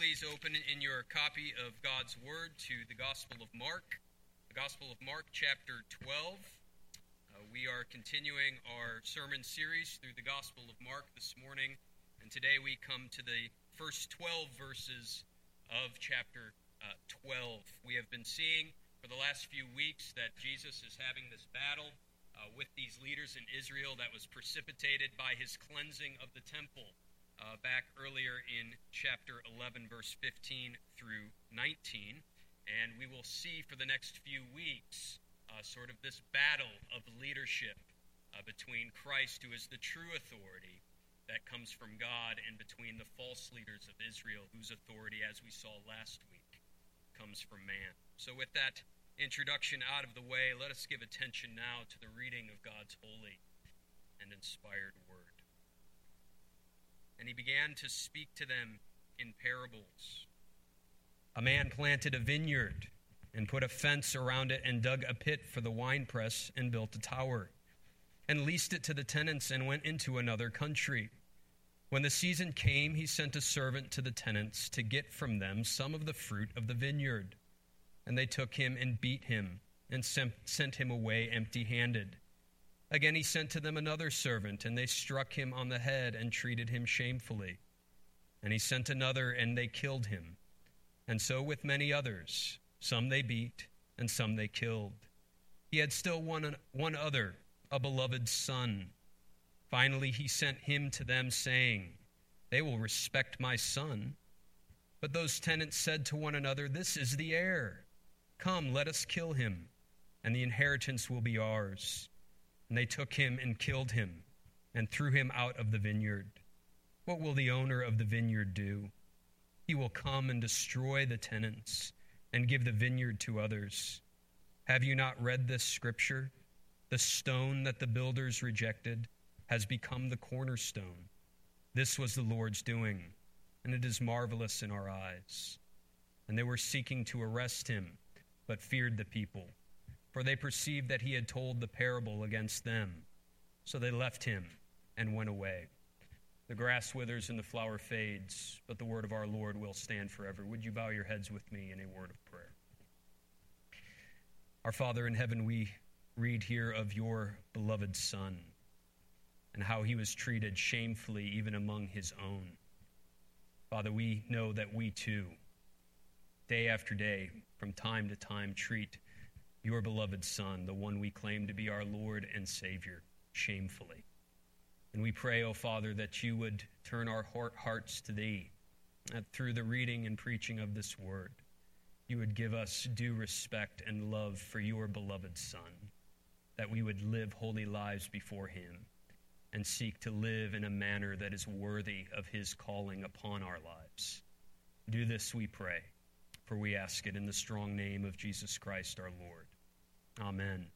please open in your copy of God's Word to the Gospel of Mark, the Gospel of Mark, chapter 12. Uh, we are continuing our sermon series through the Gospel of Mark this morning, and today we come to the first 12 verses of chapter uh, 12. We have been seeing for the last few weeks that Jesus is having this battle uh, with these leaders in Israel that was precipitated by his cleansing of the temple uh, back earlier in chapter 11, verse 15 through 19. And we will see for the next few weeks uh, sort of this battle of leadership uh, between Christ, who is the true authority that comes from God, and between the false leaders of Israel, whose authority, as we saw last week, comes from man. So, with that introduction out of the way, let us give attention now to the reading of God's holy and inspired word. And he began to speak to them in parables. A man planted a vineyard and put a fence around it and dug a pit for the winepress and built a tower and leased it to the tenants and went into another country. When the season came, he sent a servant to the tenants to get from them some of the fruit of the vineyard. And they took him and beat him and sent him away empty handed. Again, he sent to them another servant, and they struck him on the head and treated him shamefully. And he sent another, and they killed him. And so with many others. Some they beat, and some they killed. He had still one, one other, a beloved son. Finally, he sent him to them, saying, They will respect my son. But those tenants said to one another, This is the heir. Come, let us kill him, and the inheritance will be ours. And they took him and killed him and threw him out of the vineyard. What will the owner of the vineyard do? He will come and destroy the tenants and give the vineyard to others. Have you not read this scripture? The stone that the builders rejected has become the cornerstone. This was the Lord's doing, and it is marvelous in our eyes. And they were seeking to arrest him, but feared the people for they perceived that he had told the parable against them. So they left him and went away. The grass withers and the flower fades, but the word of our Lord will stand forever. Would you bow your heads with me in a word of prayer? Our Father in heaven, we read here of your beloved Son and how he was treated shamefully even among his own. Father, we know that we too, day after day, from time to time, treat your beloved Son, the one we claim to be our Lord and Savior, shamefully. And we pray, O oh Father, that you would turn our hearts to Thee, that through the reading and preaching of this word, you would give us due respect and love for your beloved Son, that we would live holy lives before Him and seek to live in a manner that is worthy of His calling upon our lives. Do this, we pray, for we ask it in the strong name of Jesus Christ our Lord. Amen.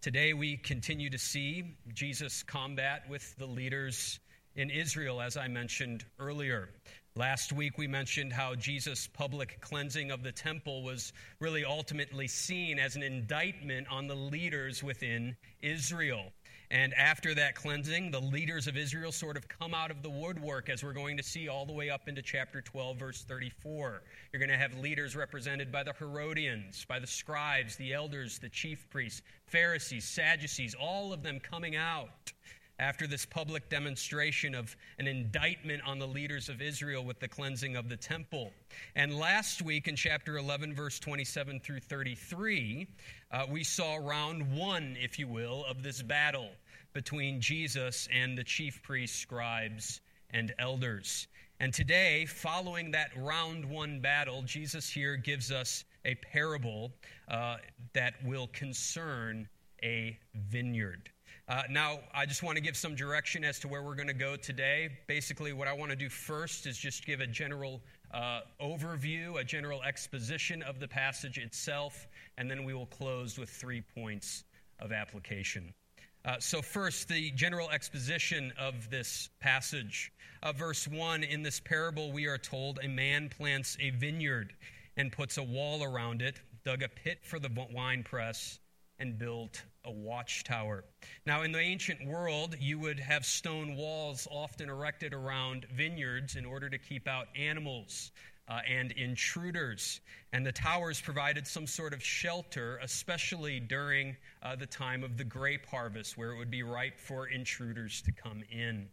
Today we continue to see Jesus combat with the leaders in Israel, as I mentioned earlier. Last week we mentioned how Jesus' public cleansing of the temple was really ultimately seen as an indictment on the leaders within Israel. And after that cleansing, the leaders of Israel sort of come out of the woodwork, as we're going to see all the way up into chapter 12, verse 34. You're going to have leaders represented by the Herodians, by the scribes, the elders, the chief priests, Pharisees, Sadducees, all of them coming out after this public demonstration of an indictment on the leaders of Israel with the cleansing of the temple. And last week in chapter 11, verse 27 through 33, uh, we saw round one, if you will, of this battle between Jesus and the chief priests, scribes, and elders. And today, following that round one battle, Jesus here gives us a parable uh, that will concern a vineyard. Uh, now, I just want to give some direction as to where we're going to go today. Basically, what I want to do first is just give a general uh, overview, a general exposition of the passage itself, and then we will close with three points of application. Uh, so, first, the general exposition of this passage. Uh, verse 1 In this parable, we are told a man plants a vineyard and puts a wall around it, dug a pit for the winepress, and built a watchtower. Now, in the ancient world, you would have stone walls often erected around vineyards in order to keep out animals. Uh, and intruders. And the towers provided some sort of shelter, especially during uh, the time of the grape harvest, where it would be ripe for intruders to come in.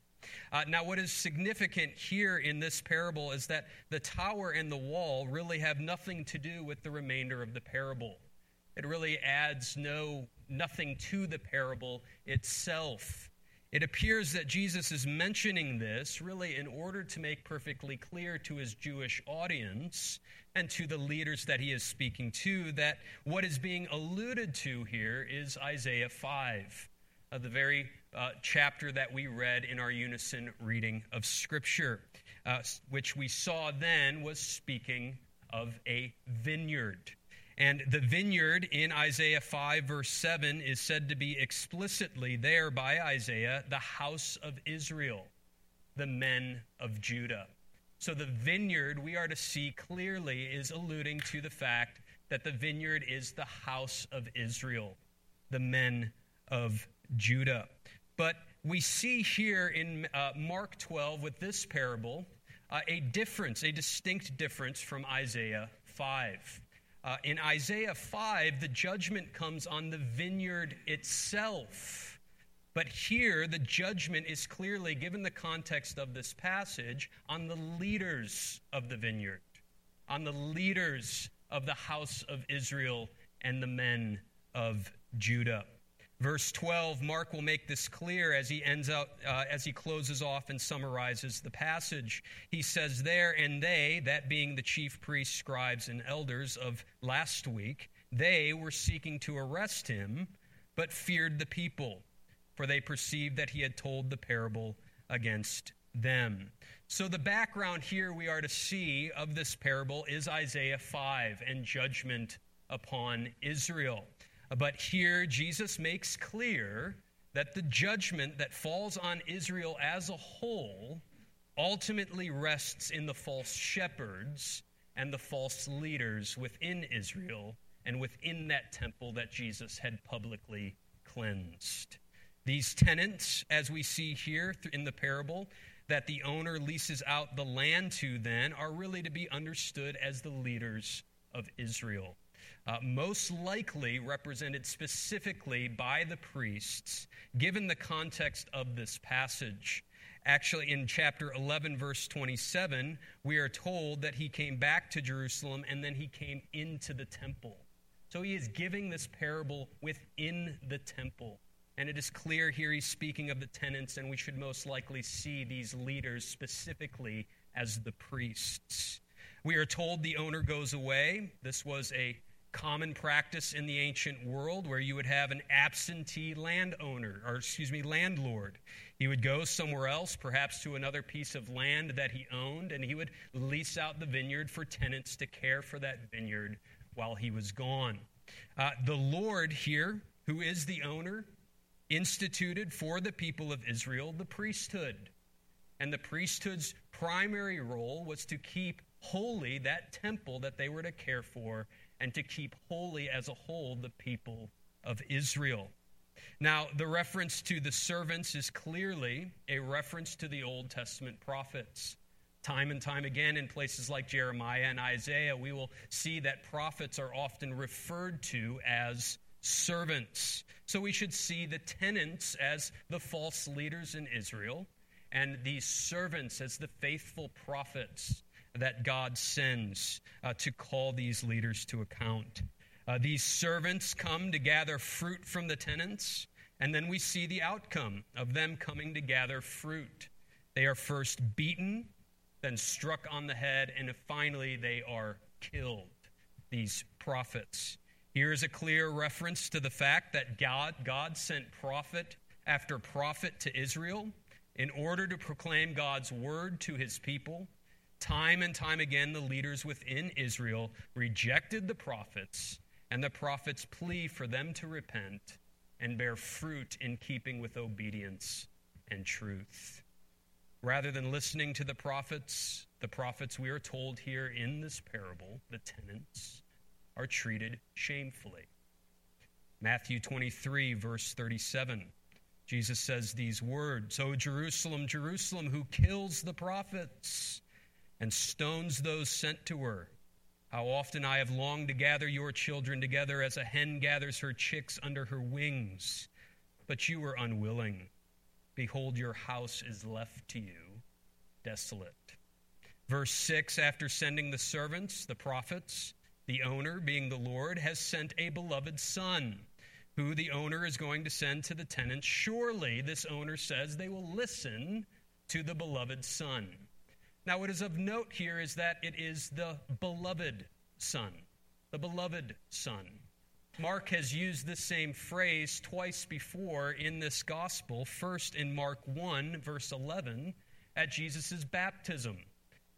Uh, now, what is significant here in this parable is that the tower and the wall really have nothing to do with the remainder of the parable. It really adds no nothing to the parable itself. It appears that Jesus is mentioning this really in order to make perfectly clear to his Jewish audience and to the leaders that he is speaking to that what is being alluded to here is Isaiah 5, uh, the very uh, chapter that we read in our unison reading of Scripture, uh, which we saw then was speaking of a vineyard. And the vineyard in Isaiah 5, verse 7, is said to be explicitly there by Isaiah the house of Israel, the men of Judah. So the vineyard we are to see clearly is alluding to the fact that the vineyard is the house of Israel, the men of Judah. But we see here in uh, Mark 12 with this parable uh, a difference, a distinct difference from Isaiah 5. Uh, in Isaiah 5, the judgment comes on the vineyard itself. But here, the judgment is clearly, given the context of this passage, on the leaders of the vineyard, on the leaders of the house of Israel and the men of Judah. Verse 12, Mark will make this clear as he ends out, uh, as he closes off and summarizes the passage. He says, There and they, that being the chief priests, scribes, and elders of last week, they were seeking to arrest him, but feared the people, for they perceived that he had told the parable against them. So, the background here we are to see of this parable is Isaiah 5 and judgment upon Israel. But here, Jesus makes clear that the judgment that falls on Israel as a whole ultimately rests in the false shepherds and the false leaders within Israel and within that temple that Jesus had publicly cleansed. These tenants, as we see here in the parable, that the owner leases out the land to, then, are really to be understood as the leaders of Israel uh, most likely represented specifically by the priests, given the context of this passage. Actually, in chapter 11, verse 27, we are told that he came back to Jerusalem and then he came into the temple. So he is giving this parable within the temple. And it is clear here he's speaking of the tenants, and we should most likely see these leaders specifically as the priests. We are told the owner goes away. This was a common practice in the ancient world where you would have an absentee landowner, or excuse me, landlord. He would go somewhere else, perhaps to another piece of land that he owned, and he would lease out the vineyard for tenants to care for that vineyard while he was gone. Uh, the Lord here, who is the owner, instituted for the people of Israel the priesthood. And the priesthood's primary role was to keep holy that temple that they were to care for and to keep holy as a whole the people of Israel. Now, the reference to the servants is clearly a reference to the Old Testament prophets. Time and time again, in places like Jeremiah and Isaiah, we will see that prophets are often referred to as servants. So we should see the tenants as the false leaders in Israel, and these servants as the faithful prophets that God sends uh, to call these leaders to account. Uh, these servants come to gather fruit from the tenants, and then we see the outcome of them coming to gather fruit. They are first beaten, then struck on the head, and finally they are killed, these prophets. Here is a clear reference to the fact that God, God sent prophet after prophet to Israel in order to proclaim God's word to his people Time and time again, the leaders within Israel rejected the prophets and the prophets' plea for them to repent and bear fruit in keeping with obedience and truth. Rather than listening to the prophets, the prophets we are told here in this parable, the tenants, are treated shamefully. Matthew 23, verse 37. Jesus says these words O Jerusalem, Jerusalem, who kills the prophets and stones those sent to her. How often I have longed to gather your children together as a hen gathers her chicks under her wings, but you were unwilling. Behold, your house is left to you desolate. Verse 6 After sending the servants, the prophets, the owner, being the Lord, has sent a beloved son, who the owner is going to send to the tenants. Surely, this owner says, they will listen to the beloved son. Now, what is of note here is that it is the beloved son. The beloved son. Mark has used this same phrase twice before in this gospel. First in Mark 1, verse 11, at Jesus' baptism,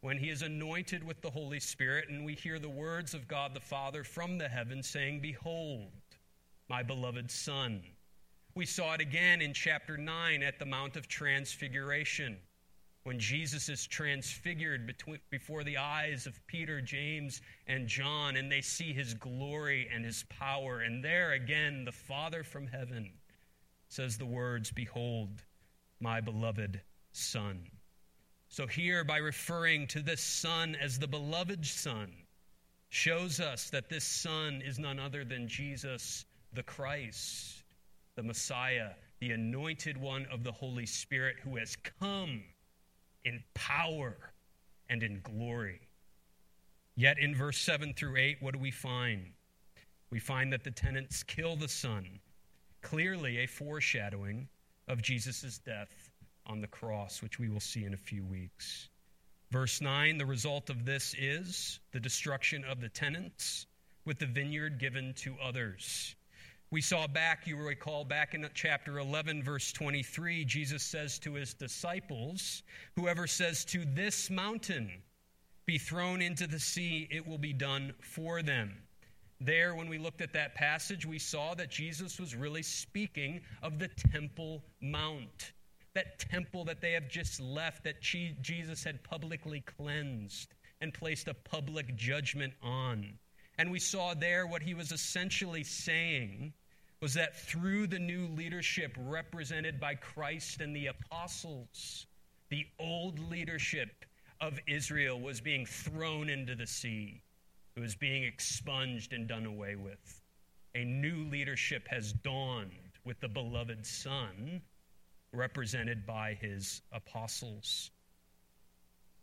when he is anointed with the Holy Spirit, and we hear the words of God the Father from the heavens saying, Behold, my beloved Son. We saw it again in chapter 9 at the Mount of Transfiguration when Jesus is transfigured between, before the eyes of Peter, James, and John, and they see his glory and his power. And there again, the Father from heaven says the words, Behold, my beloved Son. So, here, by referring to this Son as the beloved Son, shows us that this Son is none other than Jesus the Christ, the Messiah, the anointed one of the Holy Spirit who has come in power and in glory. Yet in verse 7 through 8, what do we find? We find that the tenants kill the son, clearly a foreshadowing of Jesus' death on the cross, which we will see in a few weeks. Verse 9, the result of this is the destruction of the tenants, with the vineyard given to others. We saw back, you recall back in chapter 11, verse 23, Jesus says to his disciples, Whoever says to this mountain, be thrown into the sea, it will be done for them. There, when we looked at that passage, we saw that Jesus was really speaking of the Temple Mount. That temple that they have just left, that Jesus had publicly cleansed and placed a public judgment on. And we saw there what he was essentially saying was that through the new leadership represented by Christ and the apostles, the old leadership of Israel was being thrown into the sea. It was being expunged and done away with. A new leadership has dawned with the beloved Son, represented by his apostles.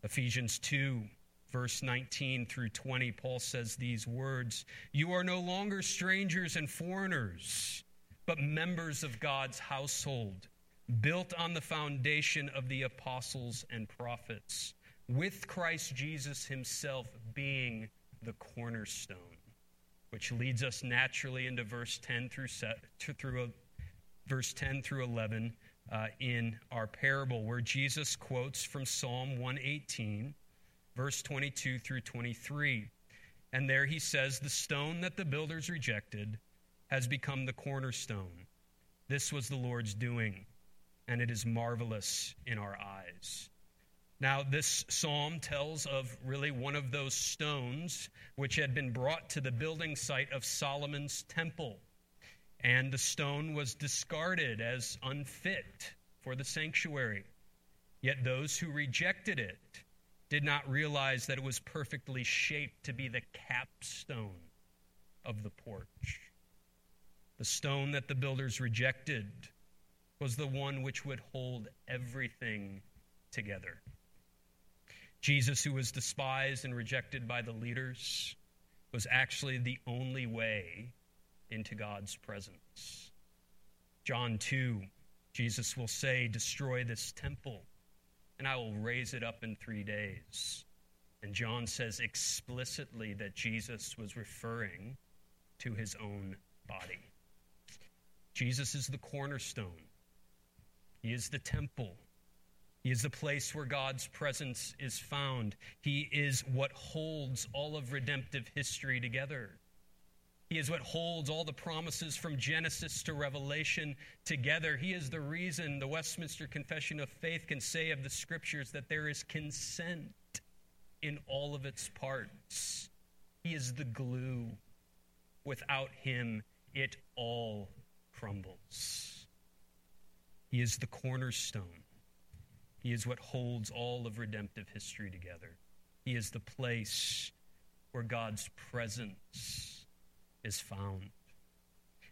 Ephesians 2 verse 19 through 20, Paul says these words You are no longer strangers and foreigners, but members of God's household, built on the foundation of the apostles and prophets, with Christ Jesus himself being the cornerstone. Which leads us naturally into verse 10 through, through uh, verse 10 through 11 uh, in our parable, where Jesus quotes from Psalm 118 verse 22 through 23. And there he says, The stone that the builders rejected has become the cornerstone. This was the Lord's doing, and it is marvelous in our eyes. Now, this psalm tells of really one of those stones which had been brought to the building site of Solomon's temple. And the stone was discarded as unfit for the sanctuary. Yet those who rejected it did not realize that it was perfectly shaped to be the capstone of the porch. The stone that the builders rejected was the one which would hold everything together. Jesus, who was despised and rejected by the leaders, was actually the only way into God's presence. John 2, Jesus will say, Destroy this temple and I will raise it up in three days. And John says explicitly that Jesus was referring to his own body. Jesus is the cornerstone, he is the temple. He is the place where God's presence is found. He is what holds all of redemptive history together. He is what holds all the promises from Genesis to Revelation together. He is the reason the Westminster Confession of Faith can say of the Scriptures that there is consent in all of its parts. He is the glue. Without him, it all crumbles. He is the cornerstone. He is what holds all of redemptive history together. He is the place where God's presence is found.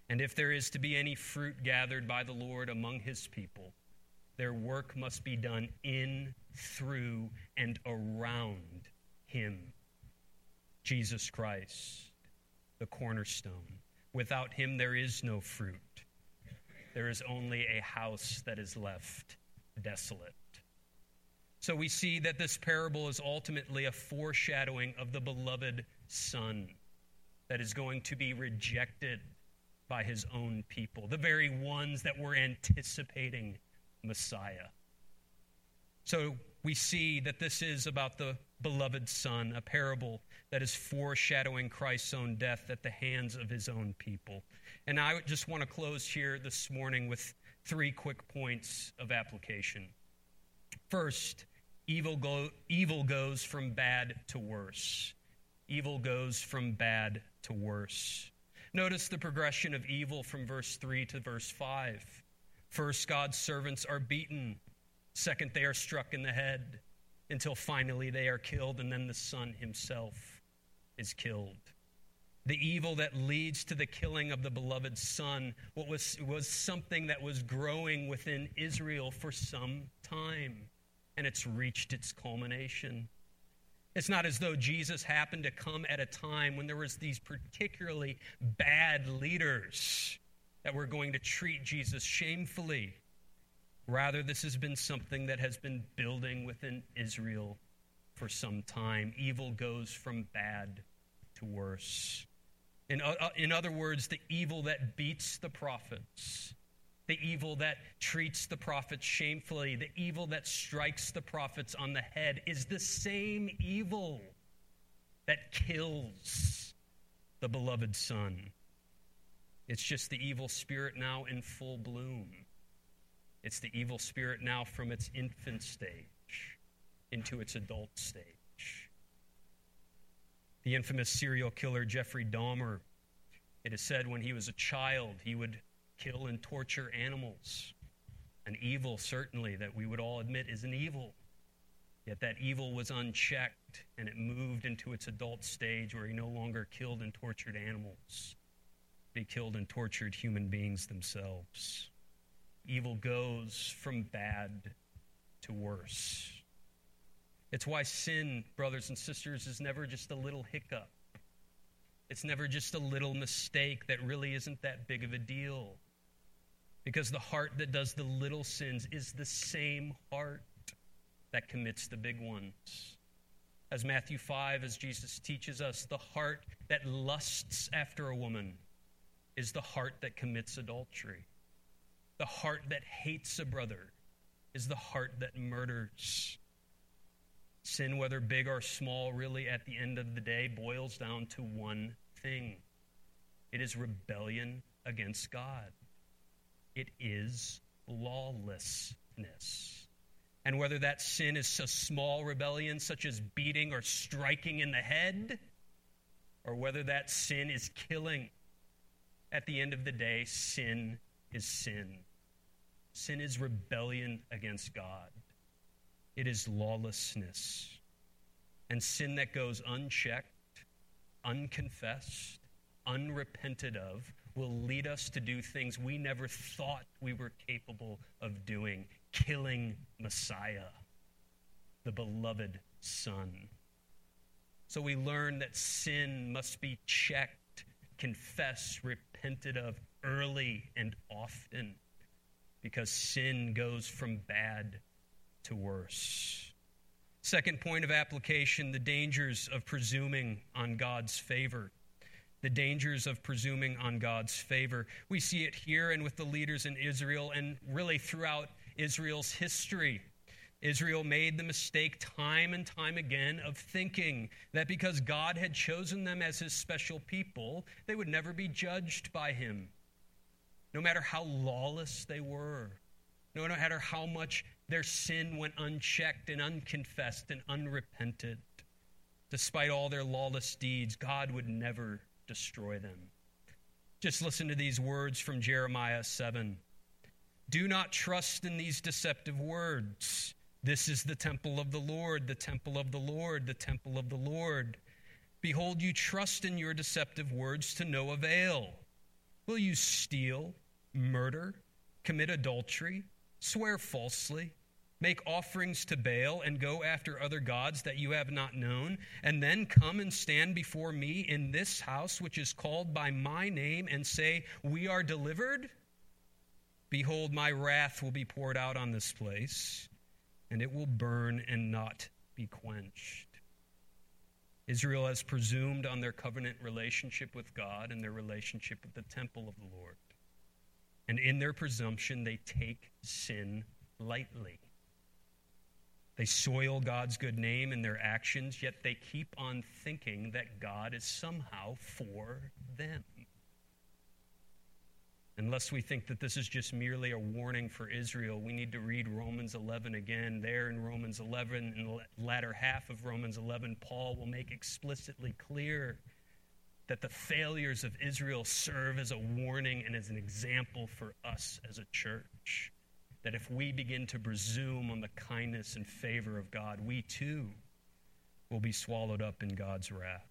And if there is to be any fruit gathered by the Lord among his people, their work must be done in, through, and around him, Jesus Christ, the cornerstone. Without him, there is no fruit. There is only a house that is left desolate. So we see that this parable is ultimately a foreshadowing of the beloved Son that is going to be rejected by his own people, the very ones that were anticipating Messiah. So we see that this is about the beloved Son, a parable that is foreshadowing Christ's own death at the hands of his own people. And I just want to close here this morning with three quick points of application. First, evil, go, evil goes from bad to worse. Evil goes from bad to worse. Notice the progression of evil from verse 3 to verse 5. First, God's servants are beaten. Second, they are struck in the head until finally they are killed, and then the Son himself is killed. The evil that leads to the killing of the beloved Son what was, was something that was growing within Israel for some time, and it's reached its culmination. It's not as though Jesus happened to come at a time when there was these particularly bad leaders that were going to treat Jesus shamefully. Rather, this has been something that has been building within Israel for some time. Evil goes from bad to worse. In, uh, in other words, the evil that beats the prophets, the evil that treats the prophets shamefully, the evil that strikes the prophets on the head is the same evil that kills the beloved Son. It's just the evil spirit now in full bloom. It's the evil spirit now from its infant stage into its adult stage. The infamous serial killer Jeffrey Dahmer, it is said when he was a child, he would kill and torture animals. An evil, certainly, that we would all admit is an evil. Yet that evil was unchecked and it moved into its adult stage where he no longer killed and tortured animals. He killed and tortured human beings themselves. Evil goes from bad to worse. It's why sin, brothers and sisters, is never just a little hiccup. It's never just a little mistake that really isn't that big of a deal. Because the heart that does the little sins is the same heart that commits the big ones. As Matthew 5, as Jesus teaches us, the heart that lusts after a woman is the heart that commits adultery. The heart that hates a brother is the heart that murders. Sin, whether big or small, really at the end of the day boils down to one thing it is rebellion against God it is lawlessness. And whether that sin is a small rebellion, such as beating or striking in the head, or whether that sin is killing, at the end of the day, sin is sin. Sin is rebellion against God, it is lawlessness. And sin that goes unchecked, unconfessed, unrepented of will lead us to do things we never thought we were capable of doing, killing Messiah, the beloved Son. So we learn that sin must be checked, confessed, repented of early and often, because sin goes from bad to worse. Second point of application the dangers of presuming on God's favor the dangers of presuming on God's favor. We see it here and with the leaders in Israel and really throughout Israel's history. Israel made the mistake time and time again of thinking that because God had chosen them as his special people, they would never be judged by him. No matter how lawless they were, no matter how much their sin went unchecked and unconfessed and unrepented, despite all their lawless deeds, God would never destroy them. Just listen to these words from Jeremiah 7. Do not trust in these deceptive words. This is the temple of the Lord, the temple of the Lord, the temple of the Lord. Behold, you trust in your deceptive words to no avail. Will you steal, murder, commit adultery, swear falsely, make offerings to Baal, and go after other gods that you have not known, and then come and stand before me in this house which is called by my name, and say, We are delivered? Behold, my wrath will be poured out on this place, and it will burn and not be quenched. Israel has presumed on their covenant relationship with God and their relationship with the temple of the Lord. And in their presumption, they take sin lightly. They soil God's good name in their actions, yet they keep on thinking that God is somehow for them. Unless we think that this is just merely a warning for Israel, we need to read Romans 11 again. There in Romans 11, in the latter half of Romans 11, Paul will make explicitly clear that the failures of Israel serve as a warning and as an example for us as a church. That if we begin to presume on the kindness and favor of God, we too will be swallowed up in God's wrath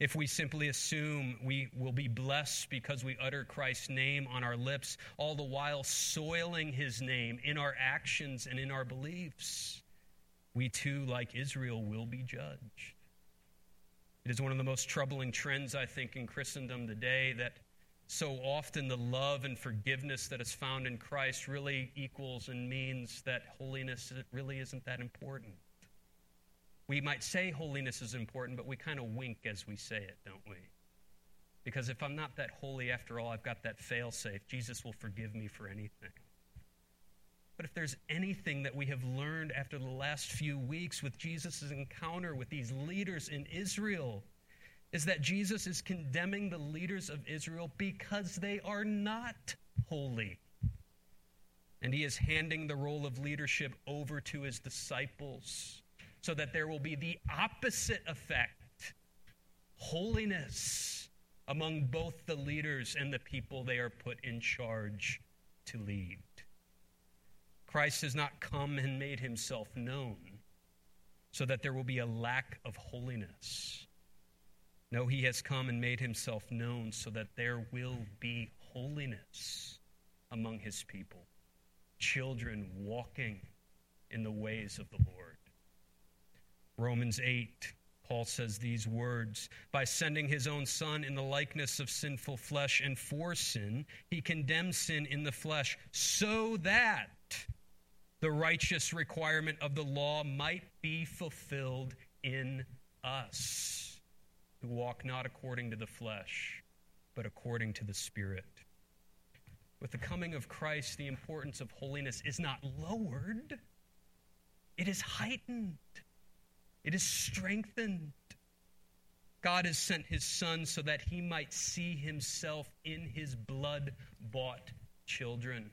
if we simply assume we will be blessed because we utter Christ's name on our lips, all the while soiling his name in our actions and in our beliefs, we too, like Israel, will be judged. It is one of the most troubling trends, I think, in Christendom today that so often the love and forgiveness that is found in Christ really equals and means that holiness really isn't that important. We might say holiness is important, but we kind of wink as we say it, don't we? Because if I'm not that holy after all, I've got that fail safe. Jesus will forgive me for anything. But if there's anything that we have learned after the last few weeks with Jesus' encounter with these leaders in Israel, is that Jesus is condemning the leaders of Israel because they are not holy. And he is handing the role of leadership over to his disciples so that there will be the opposite effect holiness among both the leaders and the people they are put in charge to lead. Christ has not come and made himself known so that there will be a lack of holiness. No, he has come and made himself known so that there will be holiness among his people, children walking in the ways of the Lord. Romans 8, Paul says these words By sending his own Son in the likeness of sinful flesh and for sin, he condemns sin in the flesh, so that the righteous requirement of the law might be fulfilled in us, who walk not according to the flesh, but according to the Spirit. With the coming of Christ, the importance of holiness is not lowered, it is heightened. It is strengthened. God has sent his Son so that he might see himself in his blood bought children.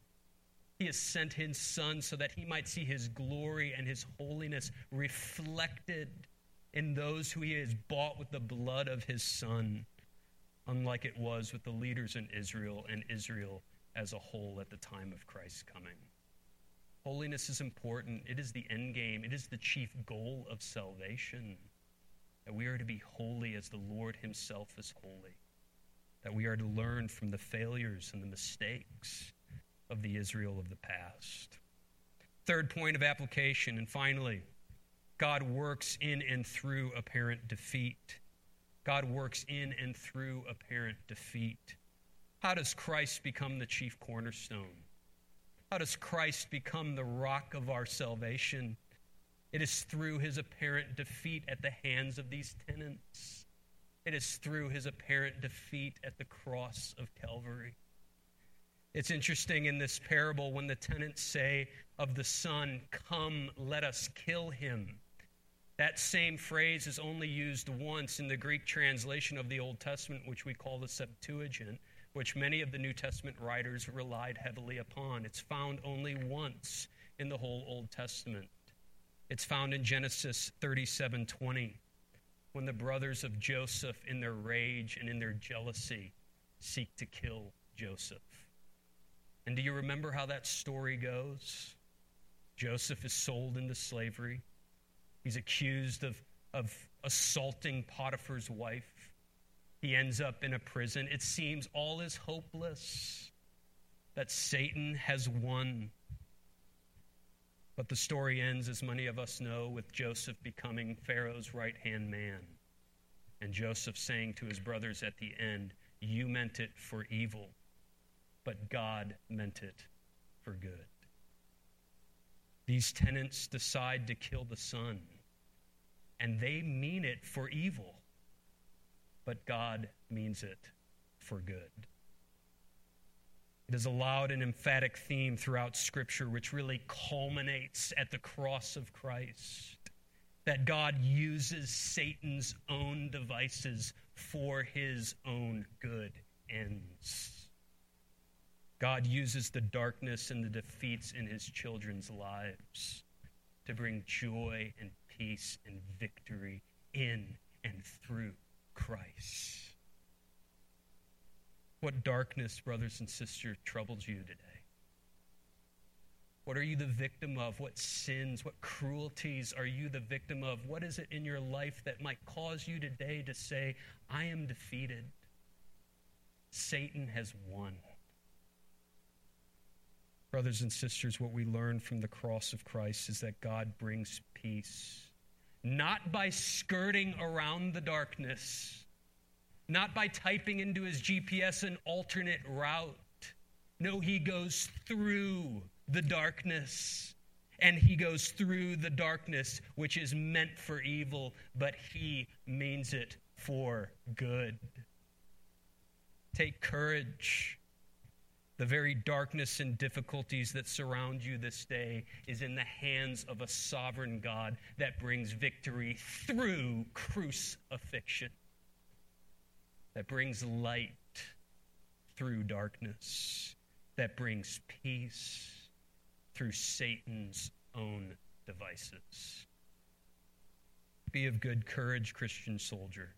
He has sent his Son so that he might see his glory and his holiness reflected in those who he has bought with the blood of his Son, unlike it was with the leaders in Israel and Israel as a whole at the time of Christ's coming. Holiness is important. It is the end game, it is the chief goal of salvation. That we are to be holy as the Lord Himself is holy. That we are to learn from the failures and the mistakes of the Israel of the past. Third point of application, and finally, God works in and through apparent defeat. God works in and through apparent defeat. How does Christ become the chief cornerstone? How does Christ become the rock of our salvation? It is through his apparent defeat at the hands of these tenants. It is through his apparent defeat at the cross of Calvary. It's interesting in this parable when the tenants say of the Son, Come, let us kill him. That same phrase is only used once in the Greek translation of the Old Testament, which we call the Septuagint which many of the New Testament writers relied heavily upon. It's found only once in the whole Old Testament. It's found in Genesis 37:20 when the brothers of Joseph in their rage and in their jealousy seek to kill Joseph. And do you remember how that story goes? Joseph is sold into slavery. He's accused of, of assaulting Potiphar's wife. He ends up in a prison. It seems all is hopeless, that Satan has won. But the story ends, as many of us know, with Joseph becoming Pharaoh's right hand man. And Joseph saying to his brothers at the end, You meant it for evil, but God meant it for good. These tenants decide to kill the son, and they mean it for evil, but God means it for good. It is a loud and emphatic theme throughout Scripture, which really culminates at the cross of Christ. That God uses Satan's own devices for his own good ends. God uses the darkness and the defeats in his children's lives to bring joy and peace and victory in and through Christ. What darkness, brothers and sisters, troubles you today? What are you the victim of? What sins, what cruelties are you the victim of? What is it in your life that might cause you today to say, I am defeated? Satan has won. Brothers and sisters, what we learn from the cross of Christ is that God brings peace, not by skirting around the darkness not by typing into his GPS an alternate route. No, he goes through the darkness. And he goes through the darkness, which is meant for evil, but he means it for good. Take courage. The very darkness and difficulties that surround you this day is in the hands of a sovereign God that brings victory through crucifixion that brings light through darkness, that brings peace through Satan's own devices. Be of good courage, Christian soldier,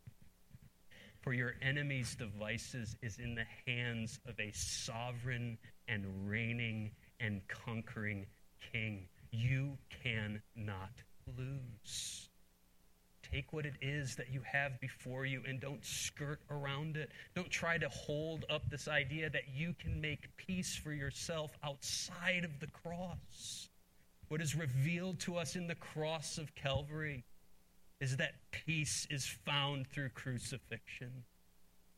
for your enemy's devices is in the hands of a sovereign and reigning and conquering king. You cannot lose. Take what it is that you have before you and don't skirt around it. Don't try to hold up this idea that you can make peace for yourself outside of the cross. What is revealed to us in the cross of Calvary is that peace is found through crucifixion,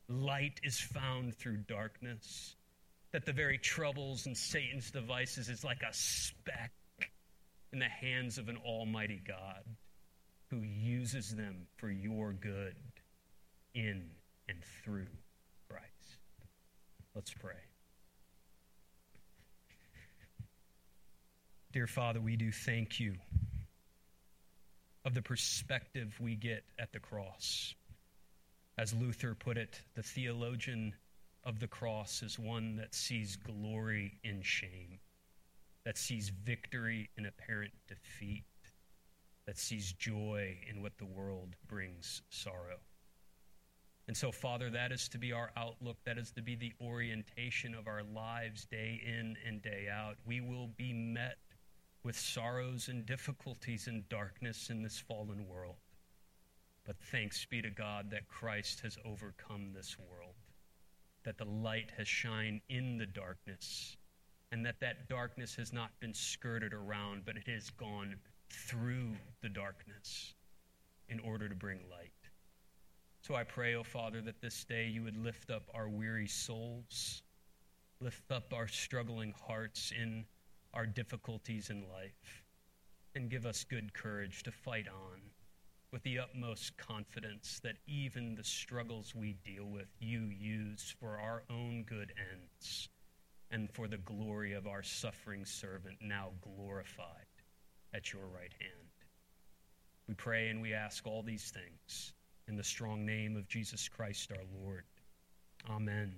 light is found through darkness, that the very troubles and Satan's devices is like a speck in the hands of an almighty God who uses them for your good in and through Christ. Let's pray. Dear Father, we do thank you of the perspective we get at the cross. As Luther put it, the theologian of the cross is one that sees glory in shame, that sees victory in apparent defeat, that sees joy in what the world brings sorrow. And so, Father, that is to be our outlook. That is to be the orientation of our lives day in and day out. We will be met with sorrows and difficulties and darkness in this fallen world. But thanks be to God that Christ has overcome this world, that the light has shined in the darkness, and that that darkness has not been skirted around, but it has gone through the darkness in order to bring light. So I pray, O oh Father, that this day you would lift up our weary souls, lift up our struggling hearts in our difficulties in life, and give us good courage to fight on with the utmost confidence that even the struggles we deal with, you use for our own good ends and for the glory of our suffering servant, now glorified at your right hand. We pray and we ask all these things in the strong name of Jesus Christ our Lord. Amen.